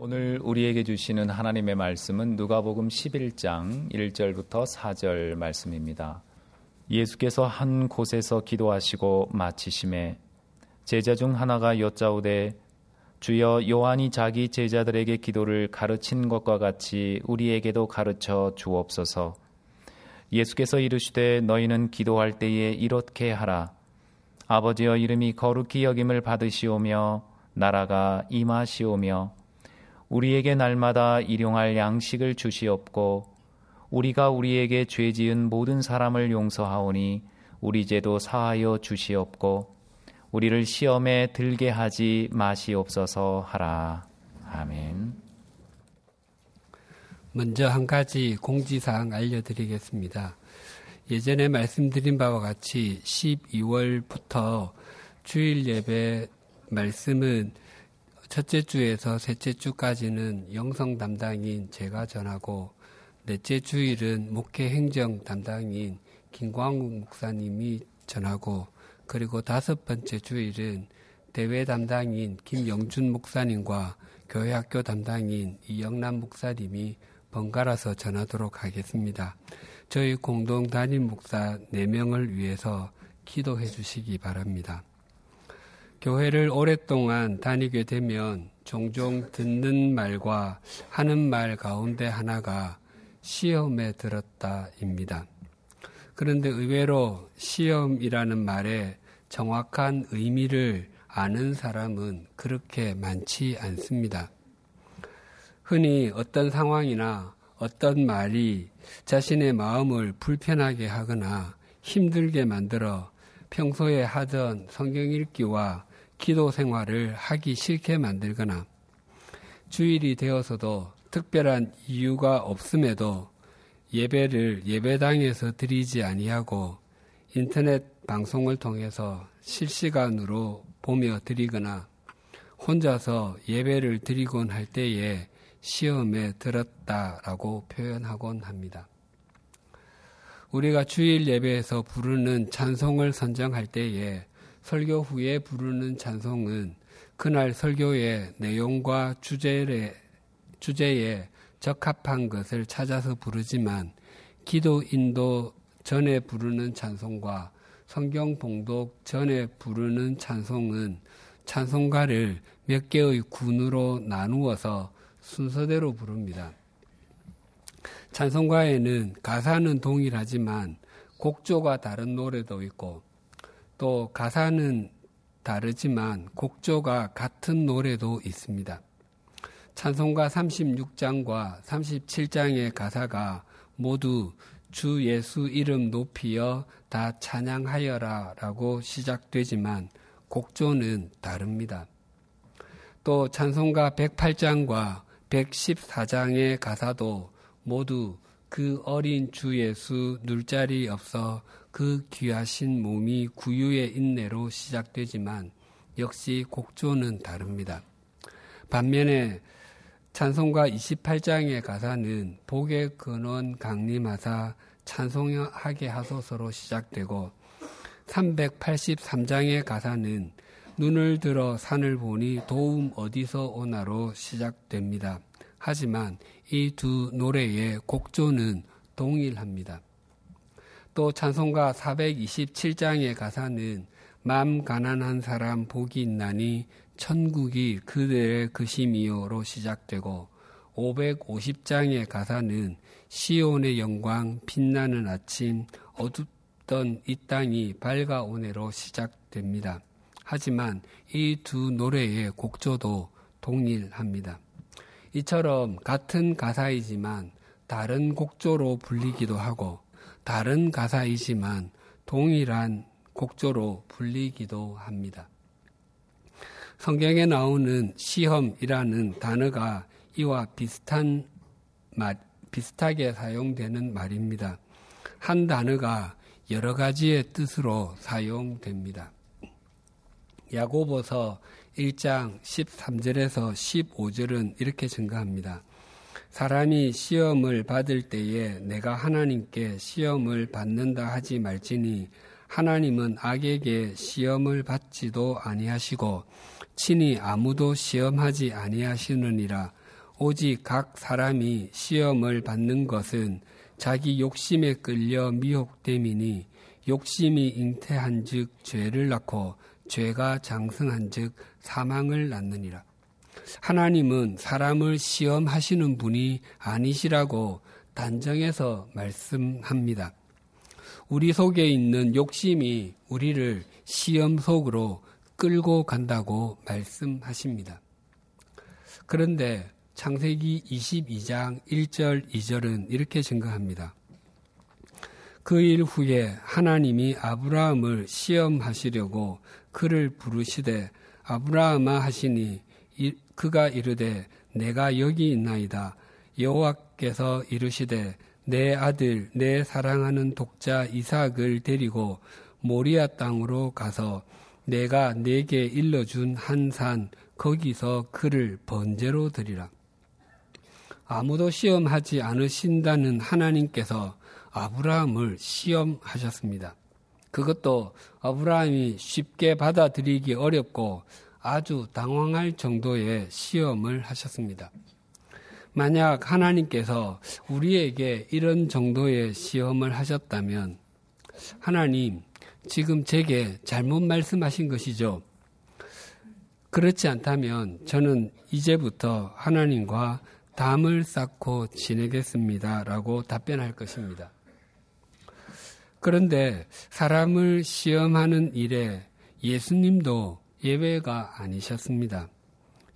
오늘 우리에게 주시는 하나님의 말씀은 누가복음 11장 1절부터 4절 말씀입니다. 예수께서 한 곳에서 기도하시고 마치심에 제자 중 하나가 여짜오되 주여 요한이 자기 제자들에게 기도를 가르친 것과 같이 우리에게도 가르쳐 주옵소서. 예수께서 이르시되 너희는 기도할 때에 이렇게 하라. 아버지여 이름이 거룩히 여김을 받으시오며 나라가 임하시오며 우리에게 날마다 일용할 양식을 주시옵고 우리가 우리에게 죄 지은 모든 사람을 용서하오니 우리 죄도 사하여 주시옵고 우리를 시험에 들게 하지 마시옵소서 하라. 아멘. 먼저 한 가지 공지사항 알려드리겠습니다. 예전에 말씀드린 바와 같이 12월부터 주일 예배 말씀은 첫째 주에서 셋째 주까지는 영성 담당인 제가 전하고 넷째 주일은 목회 행정 담당인 김광욱 목사님이 전하고 그리고 다섯 번째 주일은 대외 담당인 김영준 목사님과 교회 학교 담당인 이영남 목사님이 번갈아서 전하도록 하겠습니다. 저희 공동 담임 목사 4명을 위해서 기도해 주시기 바랍니다. 교회를 오랫동안 다니게 되면 종종 듣는 말과 하는 말 가운데 하나가 시험에 들었다입니다. 그런데 의외로 시험이라는 말에 정확한 의미를 아는 사람은 그렇게 많지 않습니다. 흔히 어떤 상황이나 어떤 말이 자신의 마음을 불편하게 하거나 힘들게 만들어 평소에 하던 성경 읽기와 기도 생활을 하기 싫게 만들거나 주일이 되어서도 특별한 이유가 없음에도 예배를 예배당에서 드리지 아니하고 인터넷 방송을 통해서 실시간으로 보며 드리거나 혼자서 예배를 드리곤 할 때에 시험에 들었다라고 표현하곤 합니다. 우리가 주일 예배에서 부르는 찬송을 선정할 때에 설교 후에 부르는 찬송은 그날 설교의 내용과 주제에, 주제에 적합한 것을 찾아서 부르지만 기도 인도 전에 부르는 찬송과 성경 봉독 전에 부르는 찬송은 찬송가를 몇 개의 군으로 나누어서 순서대로 부릅니다. 찬송가에는 가사는 동일하지만 곡조가 다른 노래도 있고 또 가사는 다르지만 곡조가 같은 노래도 있습니다. 찬송가 36장과 37장의 가사가 모두 주 예수 이름 높이여 다 찬양하여라 라고 시작되지만 곡조는 다릅니다. 또 찬송가 108장과 114장의 가사도 모두 그 어린 주 예수 눌자리 없어 그 귀하신 몸이 구유의 인내로 시작되지만 역시 곡조는 다릅니다. 반면에 찬송가 28장의 가사는 복의 근원 강림하사 찬송하게 하소서로 시작되고 383장의 가사는 눈을 들어 산을 보니 도움 어디서 오나로 시작됩니다. 하지만 이 두 노래의 곡조는 동일합니다. 또 찬송가 427장의 가사는 맘 가난한 사람 복이 있나니 천국이 그들의 그심이요로 시작되고 550장의 가사는 시온의 영광 빛나는 아침 어둡던 이 땅이 밝아오네로 시작됩니다. 하지만 이 두 노래의 곡조도 동일합니다. 이처럼 같은 가사이지만 다른 곡조로 불리기도 하고 다른 가사이지만 동일한 곡조로 불리기도 합니다. 성경에 나오는 시험이라는 단어가 이와 비슷한 말, 비슷하게 사용되는 말입니다. 한 단어가 여러 가지의 뜻으로 사용됩니다. 야고보서 1장 13절에서 15절은 이렇게 증가합니다. 사람이 시험을 받을 때에 내가 하나님께 시험을 받는다 하지 말지니 하나님은 악에게 시험을 받지도 아니하시고 친히 아무도 시험하지 아니하시느니라 오직 각 사람이 시험을 받는 것은 자기 욕심에 끌려 미혹됨이니 욕심이 잉태한즉 죄를 낳고 죄가 장성한즉 사망을 낳느니라. 하나님은 사람을 시험하시는 분이 아니시라고 단정해서 말씀합니다. 우리 속에 있는 욕심이 우리를 시험 속으로 끌고 간다고 말씀하십니다. 그런데 창세기 22장 1절 2절은 이렇게 증거합니다. 그 일 후에 하나님이 아브라함을 시험하시려고 그를 부르시되 아브라함아 하시니 그가 이르되 내가 여기 있나이다 여호와께서 이르시되 내 아들 내 사랑하는 독자 이삭을 데리고 모리아 땅으로 가서 내가 내게 일러준 한 산 거기서 그를 번제로 드리라. 아무도 시험하지 않으신다는 하나님께서 아브라함을 시험하셨습니다. 그것도 아브라함이 쉽게 받아들이기 어렵고 아주 당황할 정도의 시험을 하셨습니다. 만약 하나님께서 우리에게 이런 정도의 시험을 하셨다면 하나님, 지금 제게 잘못 말씀하신 것이죠. 그렇지 않다면 저는 이제부터 하나님과 담을 쌓고 지내겠습니다. 라고 답변할 것입니다. 그런데 사람을 시험하는 일에 예수님도 예외가 아니셨습니다.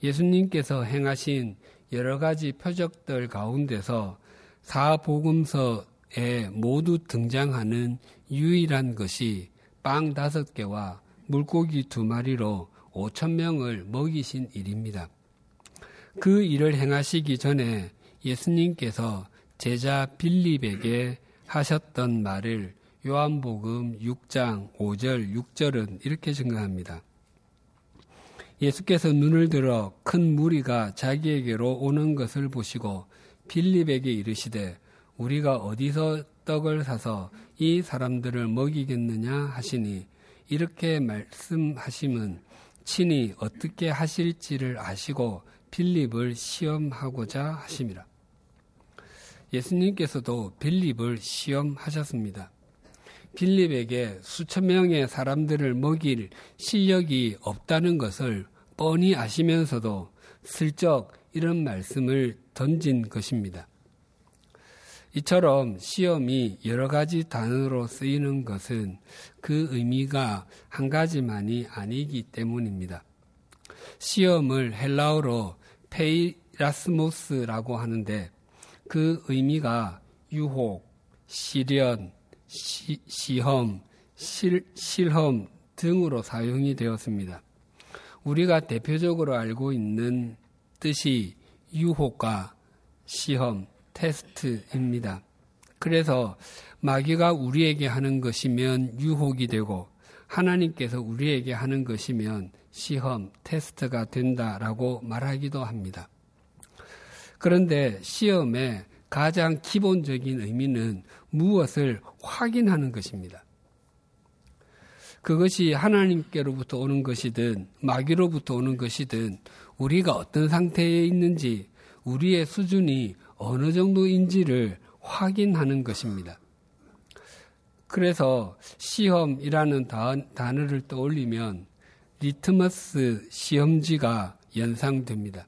예수님께서 행하신 여러 가지 표적들 가운데서 사복음서에 모두 등장하는 유일한 것이 빵 다섯 개와 물고기 두 마리로 오천 명을 먹이신 일입니다. 그 일을 행하시기 전에 예수님께서 제자 빌립에게 하셨던 말을 요한복음 6장 5절 6절은 이렇게 증가합니다. 예수께서 눈을 들어 큰 무리가 자기에게로 오는 것을 보시고 빌립에게 이르시되 우리가 어디서 떡을 사서 이 사람들을 먹이겠느냐 하시니 이렇게 말씀하심은 친히 어떻게 하실지를 아시고 빌립을 시험하고자 하심이라. 예수님께서도 빌립을 시험하셨습니다. 빌립에게 수천 명의 사람들을 먹일 실력이 없다는 것을 뻔히 아시면서도 슬쩍 이런 말씀을 던진 것입니다. 이처럼 시험이 여러 가지 단어로 쓰이는 것은 그 의미가 한 가지만이 아니기 때문입니다. 시험을 헬라어로 페이라스모스라고 하는데 그 의미가 유혹, 시련, 시, 시험, 실, 실험 등으로 사용이 되었습니다. 우리가 대표적으로 알고 있는 뜻이 유혹과 시험, 테스트입니다. 그래서 마귀가 우리에게 하는 것이면 유혹이 되고 하나님께서 우리에게 하는 것이면 시험, 테스트가 된다라고 말하기도 합니다. 그런데 시험의 가장 기본적인 의미는 무엇을 확인하는 것입니다. 그것이 하나님께로부터 오는 것이든 마귀로부터 오는 것이든 우리가 어떤 상태에 있는지 우리의 수준이 어느 정도인지를 확인하는 것입니다. 그래서 시험이라는 단어를 떠올리면 리트머스 시험지가 연상됩니다.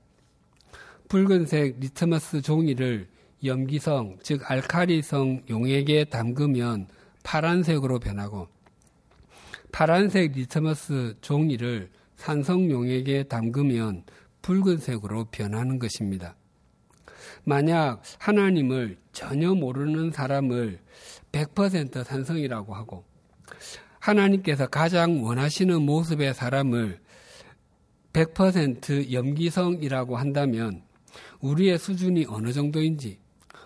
붉은색 리트머스 종이를 염기성, 즉 알카리성 용액에 담그면 파란색으로 변하고 파란색 리트머스 종이를 산성 용액에 담그면 붉은색으로 변하는 것입니다. 만약 하나님을 전혀 모르는 사람을 100% 산성이라고 하고 하나님께서 가장 원하시는 모습의 사람을 100% 염기성이라고 한다면 우리의 수준이 어느 정도인지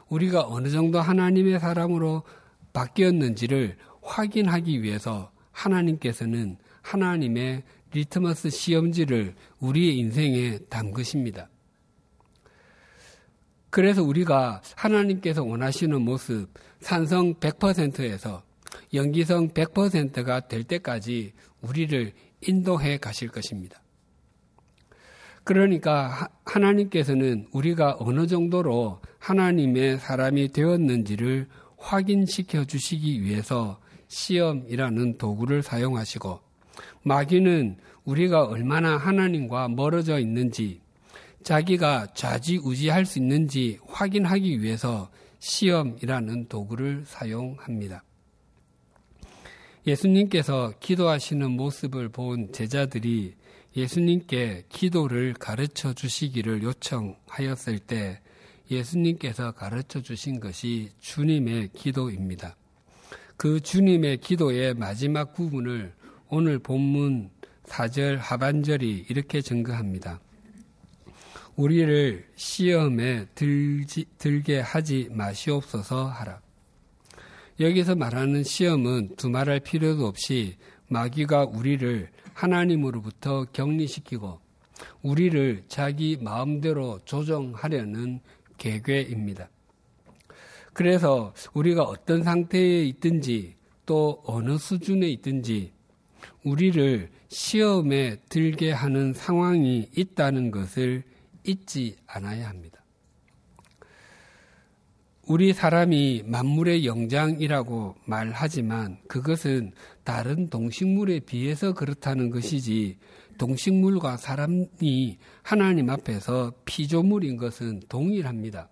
우리가 어느 정도 하나님의 사람으로 바뀌었는지를 확인하기 위해서 하나님께서는 하나님의 리트머스 시험지를 우리의 인생에 담그십니다. 그래서 우리가 하나님께서 원하시는 모습, 산성 100%에서 염기성 100%가 될 때까지 우리를 인도해 가실 것입니다. 그러니까 하나님께서는 우리가 어느 정도로 하나님의 사람이 되었는지를 확인시켜 주시기 위해서 시험이라는 도구를 사용하시고 마귀는 우리가 얼마나 하나님과 멀어져 있는지 자기가 좌지우지할 수 있는지 확인하기 위해서 시험이라는 도구를 사용합니다. 예수님께서 기도하시는 모습을 본 제자들이 예수님께 기도를 가르쳐 주시기를 요청하였을 때 예수님께서 가르쳐 주신 것이 주님의 기도입니다. 그 주님의 기도의 마지막 부분을 오늘 본문 4절 하반절이 이렇게 증거합니다. 우리를 시험에 들지, 들게 하지 마시옵소서 하라. 여기서 말하는 시험은 두말할 필요도 없이 마귀가 우리를 하나님으로부터 격리시키고 우리를 자기 마음대로 조정하려는 계획입니다. 그래서 우리가 어떤 상태에 있든지 또 어느 수준에 있든지 우리를 시험에 들게 하는 상황이 있다는 것을 잊지 않아야 합니다. 우리 사람이 만물의 영장이라고 말하지만 그것은 다른 동식물에 비해서 그렇다는 것이지 동식물과 사람이 하나님 앞에서 피조물인 것은 동일합니다.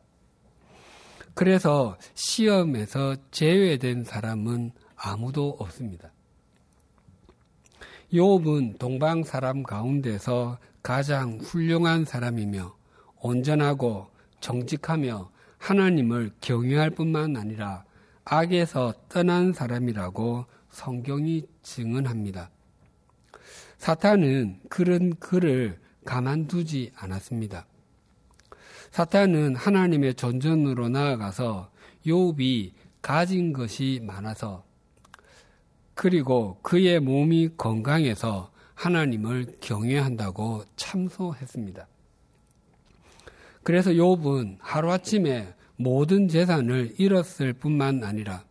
그래서 시험에서 제외된 사람은 아무도 없습니다. 욥은 동방 사람 가운데서 가장 훌륭한 사람이며 온전하고 정직하며 하나님을 경외할 뿐만 아니라 악에서 떠난 사람이라고 성경이 증언합니다. 사탄은 그런 그를 가만두지 않았습니다. 사탄은 하나님의 전전으로 나아가서 욥이 가진 것이 많아서 그리고 그의 몸이 건강해서 하나님을 경외한다고 참소했습니다. 그래서 욥은 하루아침에 모든 재산을 잃었을 뿐만 아니라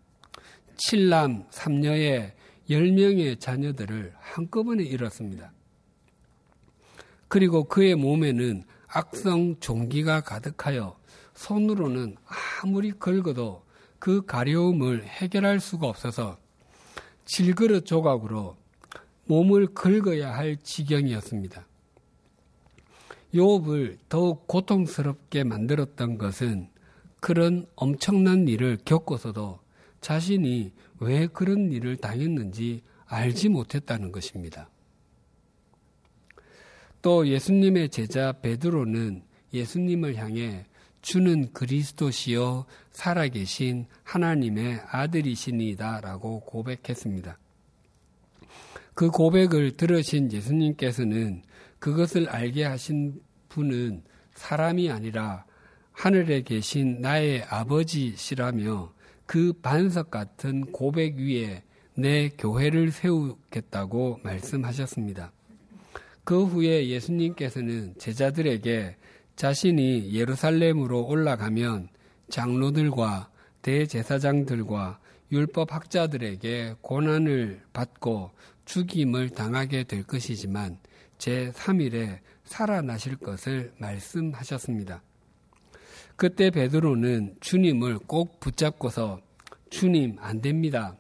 칠남 삼녀의 열명의 자녀들을 한꺼번에 잃었습니다. 그리고 그의 몸에는 악성 종기가 가득하여 손으로는 아무리 긁어도 그 가려움을 해결할 수가 없어서 질그릇 조각으로 몸을 긁어야 할 지경이었습니다. 욥을 더욱 고통스럽게 만들었던 것은 그런 엄청난 일을 겪고서도 자신이 왜 그런 일을 당했는지 알지 못했다는 것입니다. 또 예수님의 제자 베드로는 예수님을 향해 주는 그리스도시요 살아계신 하나님의 아들이시니다라고 고백했습니다. 그 고백을 들으신 예수님께서는 그것을 알게 하신 분은 사람이 아니라 하늘에 계신 나의 아버지시라며 그 반석 같은 고백 위에 내 교회를 세우겠다고 말씀하셨습니다. 그 후에 예수님께서는 제자들에게 자신이 예루살렘으로 올라가면 장로들과 대제사장들과 율법 학자들에게 고난을 받고 죽임을 당하게 될 것이지만 제 3일에 살아나실 것을 말씀하셨습니다. 그때 베드로는 주님을 꼭 붙잡고서 주님 안 됩니다.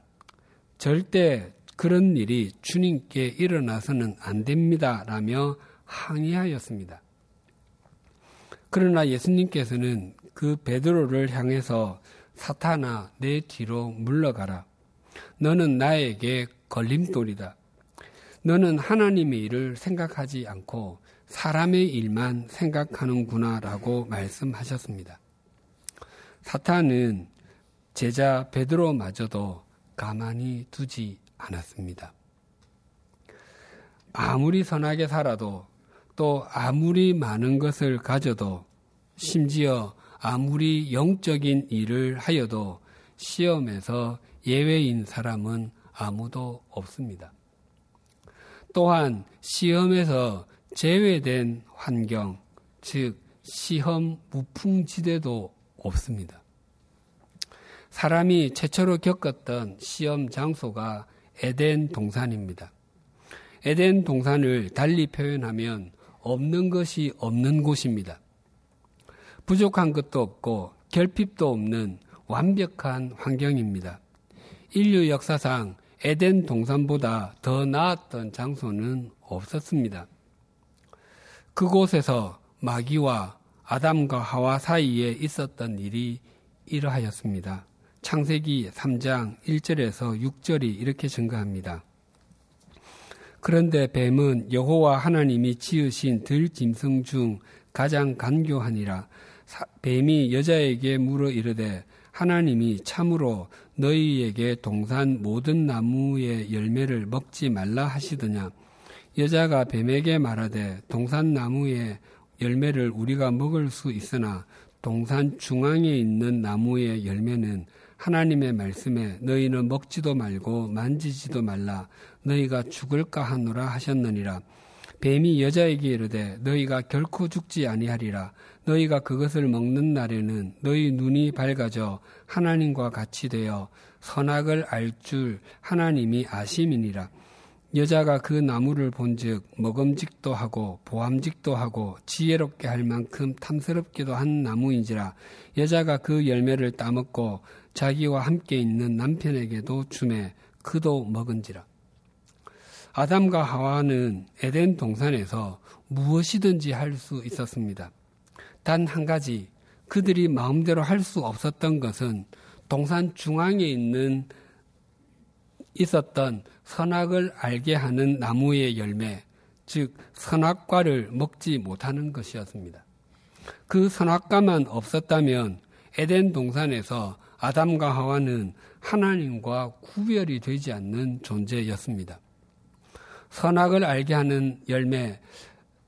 절대 그런 일이 주님께 일어나서는 안 됩니다. 라며 항의하였습니다. 그러나 예수님께서는 그 베드로를 향해서 사탄아 내 뒤로 물러가라. 너는 나에게 걸림돌이다. 너는 하나님의 일을 생각하지 않고 사람의 일만 생각하는구나라고 말씀하셨습니다. 사탄은 제자 베드로마저도 가만히 두지 않았습니다. 아무리 선하게 살아도 또 아무리 많은 것을 가져도 심지어 아무리 영적인 일을 하여도 시험에서 예외인 사람은 아무도 없습니다. 또한 시험에서 제외된 환경, 즉 시험 무풍지대도 없습니다. 사람이 최초로 겪었던 시험 장소가 에덴 동산입니다. 에덴 동산을 달리 표현하면 없는 것이 없는 곳입니다. 부족한 것도 없고 결핍도 없는 완벽한 환경입니다. 인류 역사상 에덴 동산보다 더 나았던 장소는 없었습니다. 그곳에서 마귀와 아담과 하와 사이에 있었던 일이 이러하였습니다. 창세기 3장 1절에서 6절이 이렇게 증가합니다. 그런데 뱀은 여호와 하나님이 지으신 들짐승 중 가장 간교하니라 뱀이 여자에게 물어 이르되 하나님이 참으로 너희에게 동산 모든 나무의 열매를 먹지 말라 하시더냐 여자가 뱀에게 말하되 동산 나무의 열매를 우리가 먹을 수 있으나 동산 중앙에 있는 나무의 열매는 하나님의 말씀에 너희는 먹지도 말고 만지지도 말라. 너희가 죽을까 하노라 하셨느니라. 뱀이 여자에게 이르되 너희가 결코 죽지 아니하리라. 너희가 그것을 먹는 날에는 너희 눈이 밝아져 하나님과 같이 되어 선악을 알 줄 하나님이 아심이니라 여자가 그 나무를 본즉 먹음직도 하고 보암직도 하고 지혜롭게 할 만큼 탐스럽기도 한 나무인지라 여자가 그 열매를 따먹고 자기와 함께 있는 남편에게도 주매 그도 먹은지라 아담과 하와는 에덴 동산에서 무엇이든지 할 수 있었습니다. 단 한 가지 그들이 마음대로 할 수 없었던 것은 동산 중앙에 있는 있었던 선악을 알게 하는 나무의 열매, 즉 선악과를 먹지 못하는 것이었습니다. 그 선악과만 없었다면 에덴 동산에서 아담과 하와는 하나님과 구별이 되지 않는 존재였습니다. 선악을 알게 하는 열매,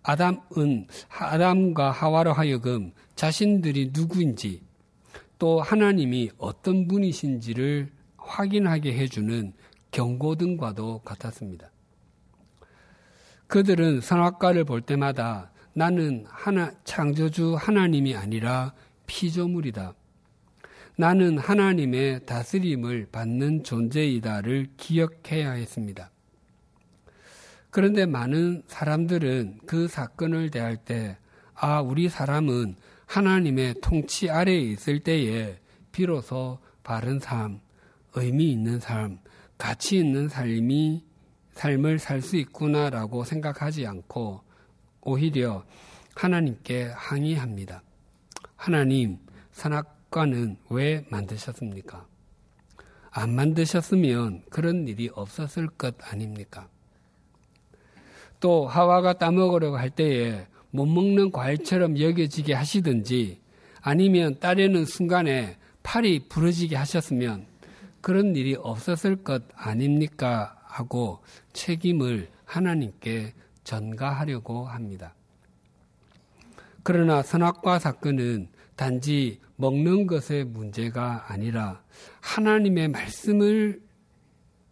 아담은 아담과 하와로 하여금 자신들이 누구인지 또 하나님이 어떤 분이신지를 확인하게 해주는 경고등과도 같았습니다. 그들은 선악과를 볼 때마다 나는 하나, 창조주 하나님이 아니라 피조물이다. 나는 하나님의 다스림을 받는 존재이다를 기억해야 했습니다. 그런데 많은 사람들은 그 사건을 대할 때, 아, 우리 사람은 하나님의 통치 아래에 있을 때에 비로소 바른 삶, 의미 있는 삶, 가치 있는 삶이 삶을 살 수 있구나라고 생각하지 않고 오히려 하나님께 항의합니다. 하나님, 선악과는 왜 만드셨습니까? 안 만드셨으면 그런 일이 없었을 것 아닙니까? 또 하와가 따먹으려고 할 때에 못 먹는 과일처럼 여겨지게 하시든지 아니면 따르는 순간에 팔이 부러지게 하셨으면 그런 일이 없었을 것 아닙니까? 하고 책임을 하나님께 전가하려고 합니다. 그러나 선악과 사건은 단지 먹는 것의 문제가 아니라 하나님의 말씀을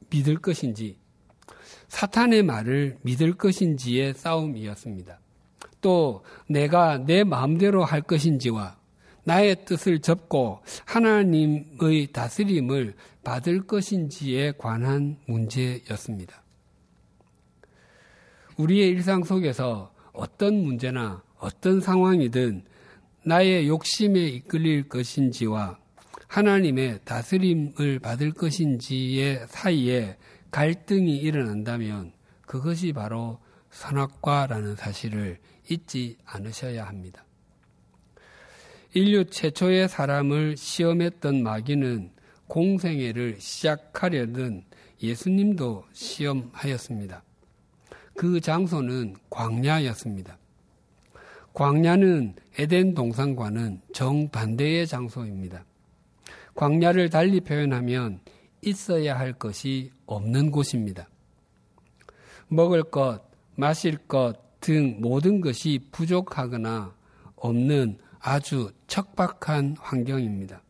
믿을 것인지 사탄의 말을 믿을 것인지의 싸움이었습니다. 또 내가 내 마음대로 할 것인지와 나의 뜻을 접고 하나님의 다스림을 받을 것인지에 관한 문제였습니다. 우리의 일상 속에서 어떤 문제나 어떤 상황이든 나의 욕심에 이끌릴 것인지와 하나님의 다스림을 받을 것인지의 사이에 갈등이 일어난다면 그것이 바로 선악과라는 사실을 잊지 않으셔야 합니다. 인류 최초의 사람을 시험했던 마귀는 공생애를 시작하려는 예수님도 시험하였습니다. 그 장소는 광야였습니다. 광야는 에덴 동산과는 정반대의 장소입니다. 광야를 달리 표현하면 있어야 할 것이 없는 곳입니다. 먹을 것, 마실 것 등 모든 것이 부족하거나 없는 아주 척박한 환경입니다.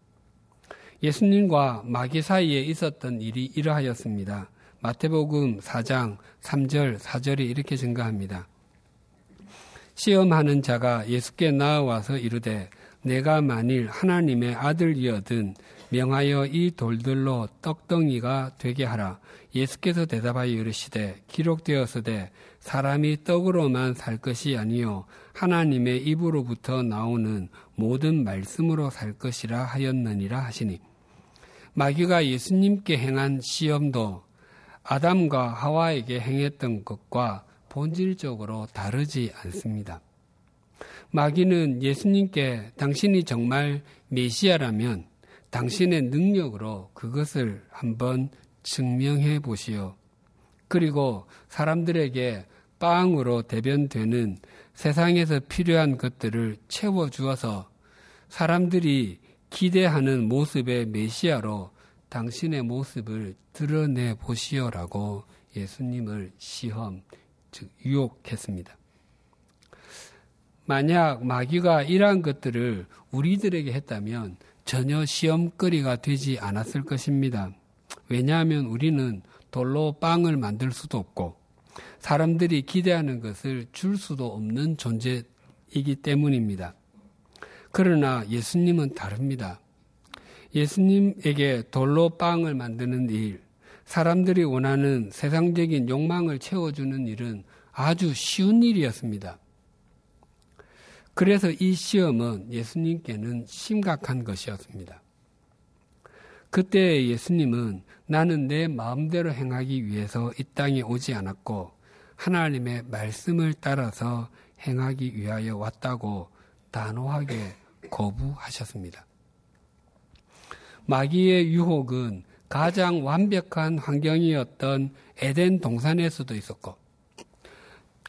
예수님과 마귀 사이에 있었던 일이 이러하였습니다. 마태복음 4장 3절 4절이 이렇게 증가합니다. 시험하는 자가 예수께 나와서 이르되 내가 만일 하나님의 아들이어든 명하여 이 돌들로 떡덩이가 되게 하라. 예수께서 대답하여 이르시되 기록되었으되 사람이 떡으로만 살 것이 아니요 하나님의 입으로부터 나오는 모든 말씀으로 살 것이라 하였느니라 하시니 마귀가 예수님께 행한 시험도 아담과 하와에게 행했던 것과 본질적으로 다르지 않습니다. 마귀는 예수님께 당신이 정말 메시아라면 당신의 능력으로 그것을 한번 증명해 보시오. 그리고 사람들에게 빵으로 대변되는 세상에서 필요한 것들을 채워주어서 사람들이 기대하는 모습의 메시아로 당신의 모습을 드러내 보시오라고 예수님을 시험, 즉 유혹했습니다. 만약 마귀가 이러한 것들을 우리들에게 했다면 전혀 시험거리가 되지 않았을 것입니다. 왜냐하면 우리는 돌로 빵을 만들 수도 없고 사람들이 기대하는 것을 줄 수도 없는 존재이기 때문입니다. 그러나 예수님은 다릅니다. 예수님에게 돌로 빵을 만드는 일, 사람들이 원하는 세상적인 욕망을 채워주는 일은 아주 쉬운 일이었습니다. 그래서 이 시험은 예수님께는 심각한 것이었습니다. 그때 예수님은 나는 내 마음대로 행하기 위해서 이 땅에 오지 않았고 하나님의 말씀을 따라서 행하기 위하여 왔다고 단호하게 거부하셨습니다. 마귀의 유혹은 가장 완벽한 환경이었던 에덴 동산에서도 있었고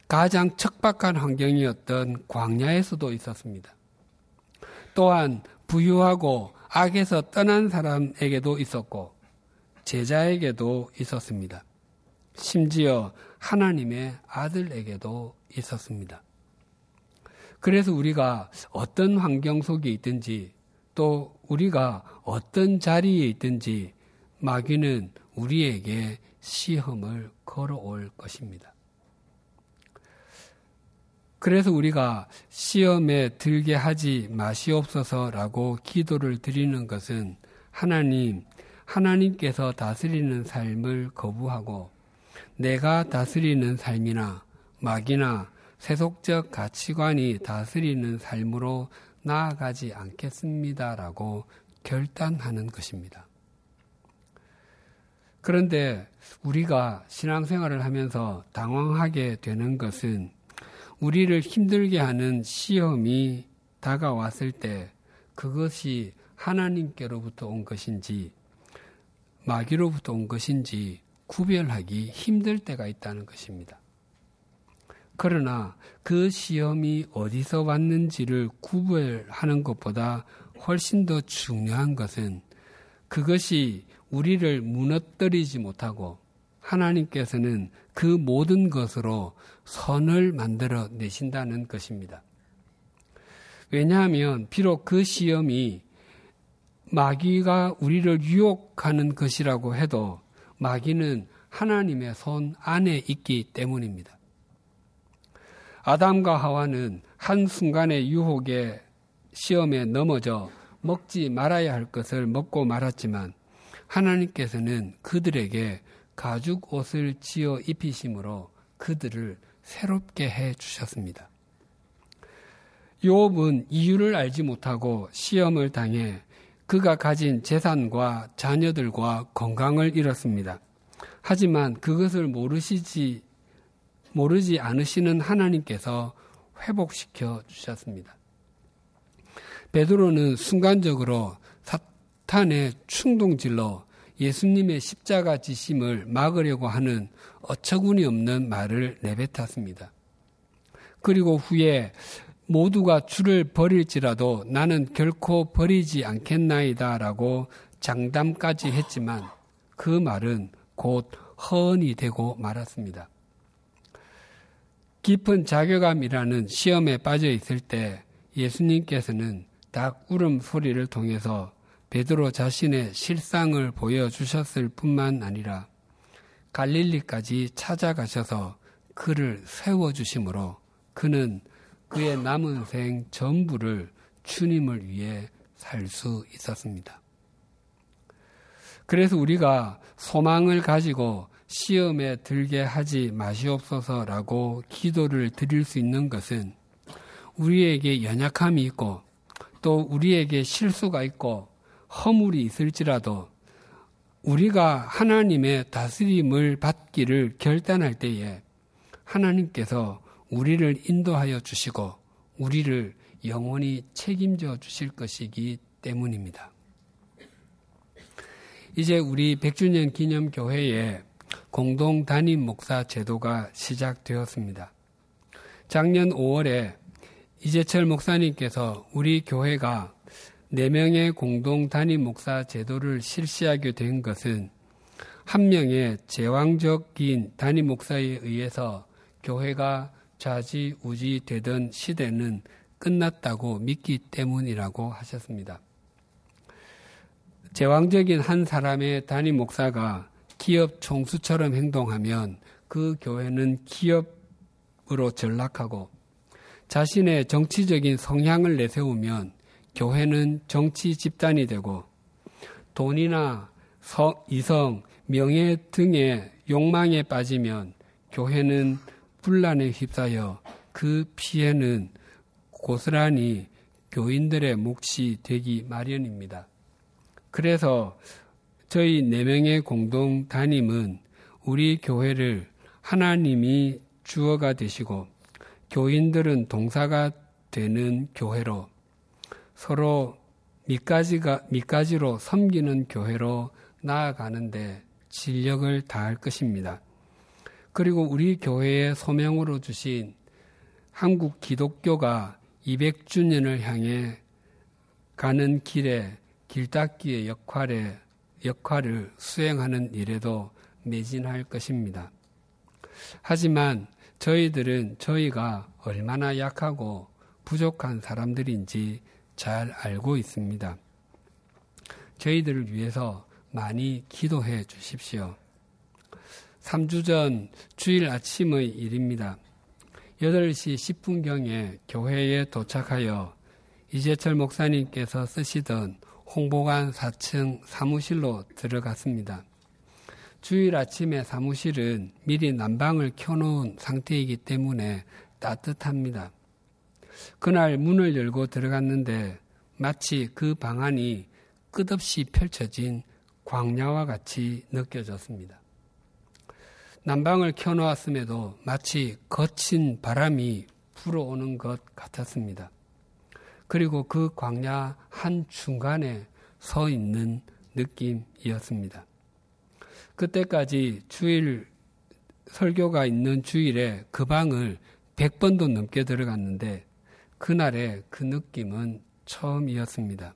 가장 척박한 환경이었던 광야에서도 있었습니다. 또한 부유하고 악에서 떠난 사람에게도 있었고 제자에게도 있었습니다. 심지어 하나님의 아들에게도 있었습니다. 그래서 우리가 어떤 환경 속에 있든지 또 우리가 어떤 자리에 있든지 마귀는 우리에게 시험을 걸어올 것입니다. 그래서 우리가 시험에 들게 하지 마시옵소서라고 기도를 드리는 것은 하나님, 하나님께서 다스리는 삶을 거부하고 내가 다스리는 삶이나 막이나 세속적 가치관이 다스리는 삶으로 나아가지 않겠습니다라고 결단하는 것입니다. 그런데 우리가 신앙생활을 하면서 당황하게 되는 것은 우리를 힘들게 하는 시험이 다가왔을 때 그것이 하나님께로부터 온 것인지 마귀로부터 온 것인지 구별하기 힘들 때가 있다는 것입니다. 그러나 그 시험이 어디서 왔는지를 구별하는 것보다 훨씬 더 중요한 것은 그것이 우리를 무너뜨리지 못하고 하나님께서는 그 모든 것으로 선을 만들어 내신다는 것입니다. 왜냐하면 비록 그 시험이 마귀가 우리를 유혹하는 것이라고 해도 마귀는 하나님의 손 안에 있기 때문입니다. 아담과 하와는 한순간의 유혹에 시험에 넘어져 먹지 말아야 할 것을 먹고 말았지만 하나님께서는 그들에게 가죽 옷을 지어 입히심으로 그들을 새롭게 해 주셨습니다. 요업은 이유를 알지 못하고 시험을 당해 그가 가진 재산과 자녀들과 건강을 잃었습니다. 하지만 그것을 모르시지 모르지 않으시는 하나님께서 회복시켜 주셨습니다. 베드로는 순간적으로 사탄의 충동질로 예수님의 십자가 지심을 막으려고 하는 어처구니 없는 말을 내뱉었습니다. 그리고 후에 모두가 주를 버릴지라도 나는 결코 버리지 않겠나이다 라고 장담까지 했지만 그 말은 곧 허언이 되고 말았습니다. 깊은 자괴감이라는 시험에 빠져 있을 때 예수님께서는 닭 울음 소리를 통해서 베드로 자신의 실상을 보여주셨을 뿐만 아니라 갈릴리까지 찾아가셔서 그를 세워주심으로 그는 그의 남은 생 전부를 주님을 위해 살 수 있었습니다. 그래서 우리가 소망을 가지고 시험에 들게 하지 마시옵소서라고 기도를 드릴 수 있는 것은 우리에게 연약함이 있고 또 우리에게 실수가 있고 허물이 있을지라도 우리가 하나님의 다스림을 받기를 결단할 때에 하나님께서 우리를 인도하여 주시고 우리를 영원히 책임져 주실 것이기 때문입니다. 이제 우리 100주년 기념 교회에 공동 담임 목사 제도가 시작되었습니다. 작년 5월에 이재철 목사님께서 우리 교회가 4명의 공동 담임 목사 제도를 실시하게 된 것은 한 명의 제왕적인 담임 목사에 의해서 교회가 좌지우지 되던 시대는 끝났다고 믿기 때문이라고 하셨습니다. 제왕적인 한 사람의 담임 목사가 기업 총수처럼 행동하면 그 교회는 기업으로 전락하고 자신의 정치적인 성향을 내세우면 교회는 정치 집단이 되고 돈이나 서, 이성, 명예 등의 욕망에 빠지면 교회는 분란에 휩싸여 그 피해는 고스란히 교인들의 몫이 되기 마련입니다. 그래서 저희 네 명의 공동 담임은 우리 교회를 하나님이 주어가 되시고 교인들은 동사가 되는 교회로 서로 밑가지가 밑가지로 섬기는 교회로 나아가는데 진력을 다할 것입니다. 그리고 우리 교회의 소명으로 주신 한국 기독교가 200주년을 향해 가는 길에 길닦기의 역할에 역할을 수행하는 일에도 매진할 것입니다. 하지만 저희들은 저희가 얼마나 약하고 부족한 사람들인지 잘 알고 있습니다. 저희들을 위해서 많이 기도해 주십시오. 3주 전 주일 아침의 일입니다. 8시 10분경에 교회에 도착하여 이재철 목사님께서 쓰시던 홍보관 4층 사무실로 들어갔습니다. 주일 아침에 사무실은 미리 난방을 켜놓은 상태이기 때문에 따뜻합니다. 그날 문을 열고 들어갔는데 마치 그 방안이 끝없이 펼쳐진 광야와 같이 느껴졌습니다. 난방을 켜놓았음에도 마치 거친 바람이 불어오는 것 같았습니다. 그리고 그 광야 한 중간에 서 있는 느낌이었습니다. 그때까지 주일 설교가 있는 주일에 그 방을 100번도 넘게 들어갔는데 그날의 그 느낌은 처음이었습니다.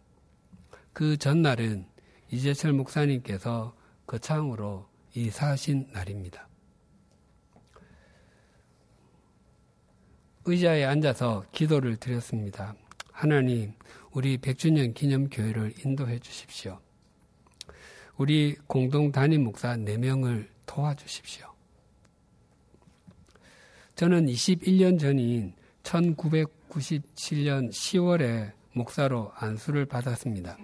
그 전날은 이재철 목사님께서 거창으로 이사하신 날입니다. 의자에 앉아서 기도를 드렸습니다. 하나님, 우리 100주년 기념교회를 인도해 주십시오. 우리 공동 담임 목사 4명을 도와주십시오. 저는 21년 전인 1997년 10월에 목사로 안수를 받았습니다.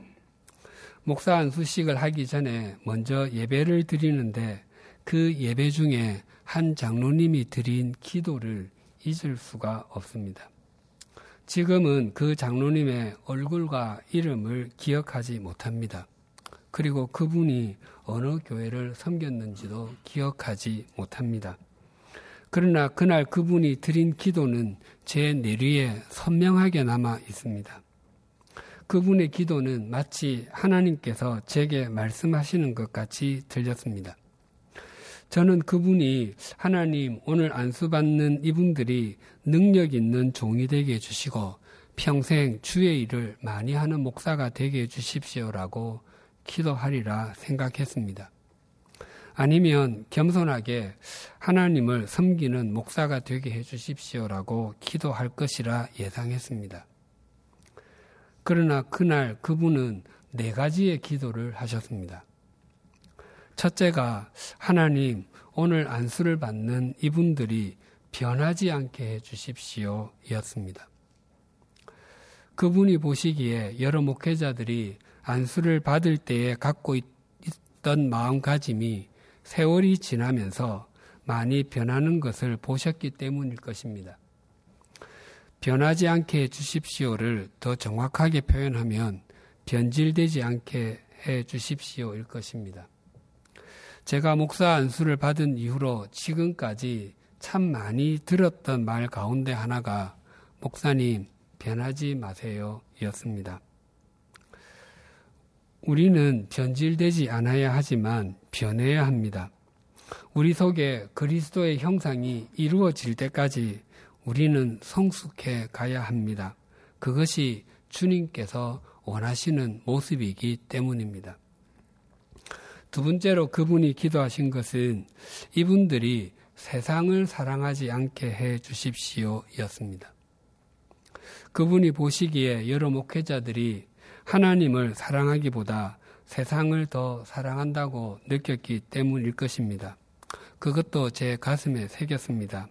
목사 안수식을 하기 전에 먼저 예배를 드리는데 그 예배 중에 한 장로님이 드린 기도를 잊을 수가 없습니다. 지금은 그 장로님의 얼굴과 이름을 기억하지 못합니다. 그리고 그분이 어느 교회를 섬겼는지도 기억하지 못합니다. 그러나 그날 그분이 드린 기도는 제 내리에 선명하게 남아 있습니다. 그분의 기도는 마치 하나님께서 제게 말씀하시는 것 같이 들렸습니다. 저는 그분이 하나님 오늘 안수받는 이분들이 능력 있는 종이 되게 해주시고 평생 주의 일을 많이 하는 목사가 되게 해주십시오라고 기도하리라 생각했습니다. 아니면 겸손하게 하나님을 섬기는 목사가 되게 해주십시오라고 기도할 것이라 예상했습니다. 그러나 그날 그분은 네 가지의 기도를 하셨습니다. 첫째가 하나님 오늘 안수를 받는 이분들이 변하지 않게 해 주십시오 였습니다. 그분이 보시기에 여러 목회자들이 안수를 받을 때에 갖고 어떤 마음가짐이 세월이 지나면서 많이 변하는 것을 보셨기 때문일 것입니다. 변하지 않게 해 주십시오를 더 정확하게 표현하면 변질되지 않게 해 주십시오일 것입니다. 제가 목사 안수를 받은 이후로 지금까지 참 많이 들었던 말 가운데 하나가 목사님 변하지 마세요 였습니다. 우리는 변질되지 않아야 하지만 변해야 합니다. 우리 속에 그리스도의 형상이 이루어질 때까지 우리는 성숙해 가야 합니다. 그것이 주님께서 원하시는 모습이기 때문입니다. 두 번째로 그분이 기도하신 것은 이분들이 세상을 사랑하지 않게 해 주십시오 였습니다. 그분이 보시기에 여러 목회자들이 하나님을 사랑하기보다 세상을 더 사랑한다고 느꼈기 때문일 것입니다. 그것도 제 가슴에 새겼습니다.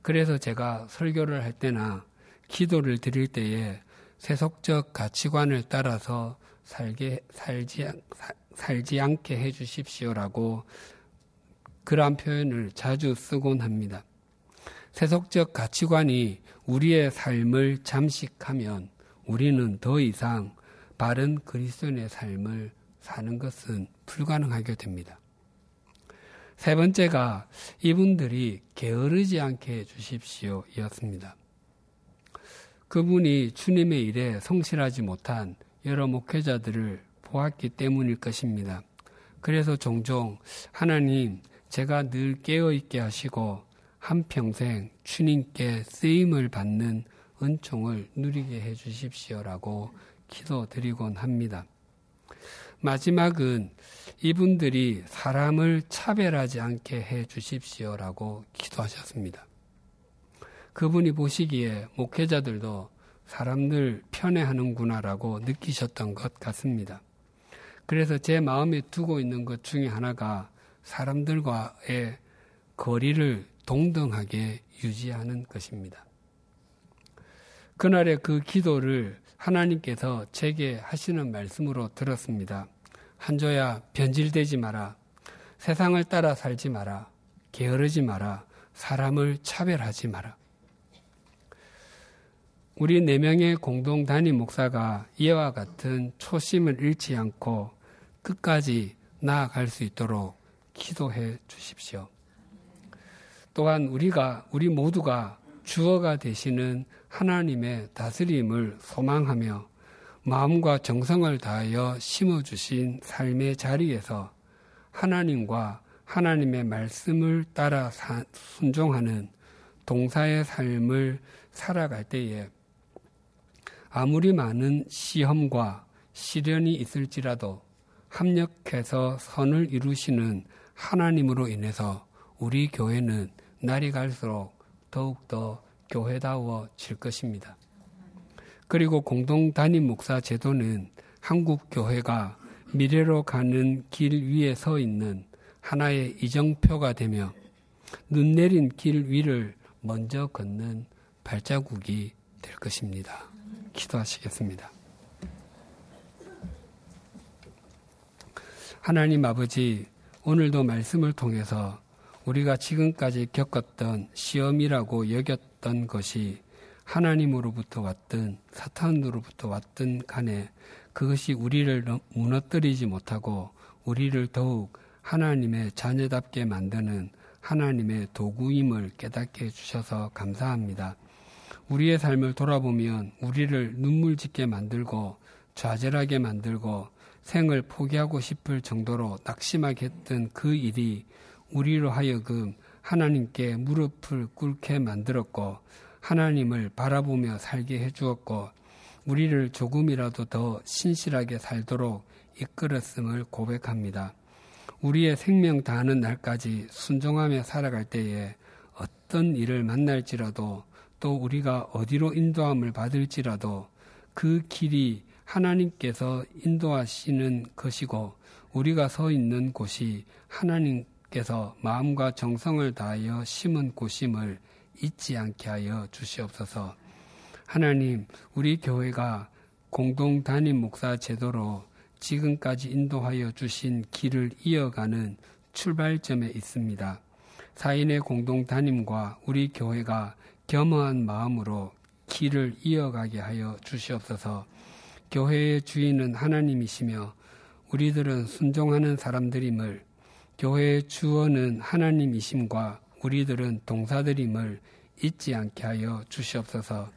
그래서 제가 설교를 할 때나 기도를 드릴 때에 세속적 가치관을 따라서 살게, 살지, 살지 않게 해 주십시오라고 그러한 표현을 자주 쓰곤 합니다. 세속적 가치관이 우리의 삶을 잠식하면 우리는 더 이상 바른 그리스도인의 삶을 사는 것은 불가능하게 됩니다. 세 번째가 이분들이 게으르지 않게 해주십시오 였습니다. 그분이 주님의 일에 성실하지 못한 여러 목회자들을 보았기 때문일 것입니다. 그래서 종종 하나님 제가 늘 깨어있게 하시고 한평생 주님께 쓰임을 받는 은총을 누리게 해 주십시오라고 기도드리곤 합니다. 마지막은 이분들이 사람을 차별하지 않게 해 주십시오라고 기도하셨습니다. 그분이 보시기에 목회자들도 사람들 편애하는구나라고 느끼셨던 것 같습니다. 그래서 제 마음에 두고 있는 것 중에 하나가 사람들과의 거리를 동등하게 유지하는 것입니다. 그날의 그 기도를 하나님께서 제게 하시는 말씀으로 들었습니다. 한조야 변질되지 마라. 세상을 따라 살지 마라. 게으르지 마라. 사람을 차별하지 마라. 우리 네 명의 공동 단임 목사가 이와 같은 초심을 잃지 않고 끝까지 나아갈 수 있도록 기도해 주십시오. 또한 우리가 우리 모두가 주어가 되시는 하나님의 다스림을 소망하며 마음과 정성을 다하여 심어주신 삶의 자리에서 하나님과 하나님의 말씀을 따라 순종하는 동사의 삶을 살아갈 때에 아무리 많은 시험과 시련이 있을지라도 합력해서 선을 이루시는 하나님으로 인해서 우리 교회는 날이 갈수록 더욱더 교회다워질 것입니다. 그리고 공동 단임 목사 제도는 한국 교회가 미래로 가는 길 위에 서 있는 하나의 이정표가 되며 눈 내린 길 위를 먼저 걷는 발자국이 될 것입니다. 기도하시겠습니다. 하나님 아버지, 오늘도 말씀을 통해서 우리가 지금까지 겪었던 시험이라고 여겼던 것이 하나님으로부터 왔든 사탄으로부터 왔든 간에 그것이 우리를 무너뜨리지 못하고 우리를 더욱 하나님의 자녀답게 만드는 하나님의 도구임을 깨닫게 해주셔서 감사합니다. 우리의 삶을 돌아보면 우리를 눈물 짓게 만들고 좌절하게 만들고 생을 포기하고 싶을 정도로 낙심하게 했던 그 일이 우리로 하여금 하나님께 무릎을 꿇게 만들었고 하나님을 바라보며 살게 해주었고 우리를 조금이라도 더 신실하게 살도록 이끌었음을 고백합니다. 우리의 생명 다하는 날까지 순종하며 살아갈 때에 어떤 일을 만날지라도 또 우리가 어디로 인도함을 받을지라도 그 길이 하나님께서 인도하시는 것이고 우리가 서 있는 곳이 하나님께서 마음과 정성을 다하여 심은 곳임을 잊지 않게 하여 주시옵소서. 하나님, 우리 교회가 공동 단임 목사 제도로 지금까지 인도하여 주신 길을 이어가는 출발점에 있습니다. 사인의 공동 담임과 우리 교회가 겸허한 마음으로 길을 이어가게 하여 주시옵소서. 교회의 주인은 하나님이시며 우리들은 순종하는 사람들임을 교회의 주어는 하나님이심과 우리들은 동사들임을 잊지 않게 하여 주시옵소서.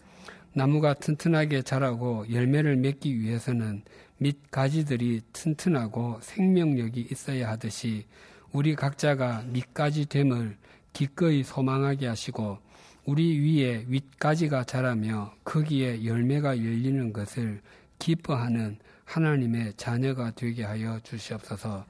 나무가 튼튼하게 자라고 열매를 맺기 위해서는 밑 가지들이 튼튼하고 생명력이 있어야 하듯이 우리 각자가 밑가지 됨을 기꺼이 소망하게 하시고 우리 위에 윗가지가 자라며 거기에 열매가 열리는 것을 기뻐하는 하나님의 자녀가 되게 하여 주시옵소서.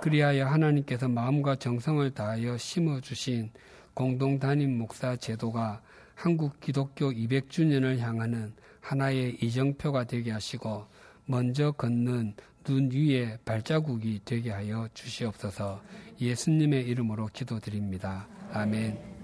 그리하여 하나님께서 마음과 정성을 다하여 심어 주신 공동 담임 목사 제도가 한국 기독교 200주년을 향하는 하나의 이정표가 되게 하시고 먼저 걷는 눈 위에 발자국이 되게 하여 주시옵소서 예수님의 이름으로 기도드립니다. 아멘.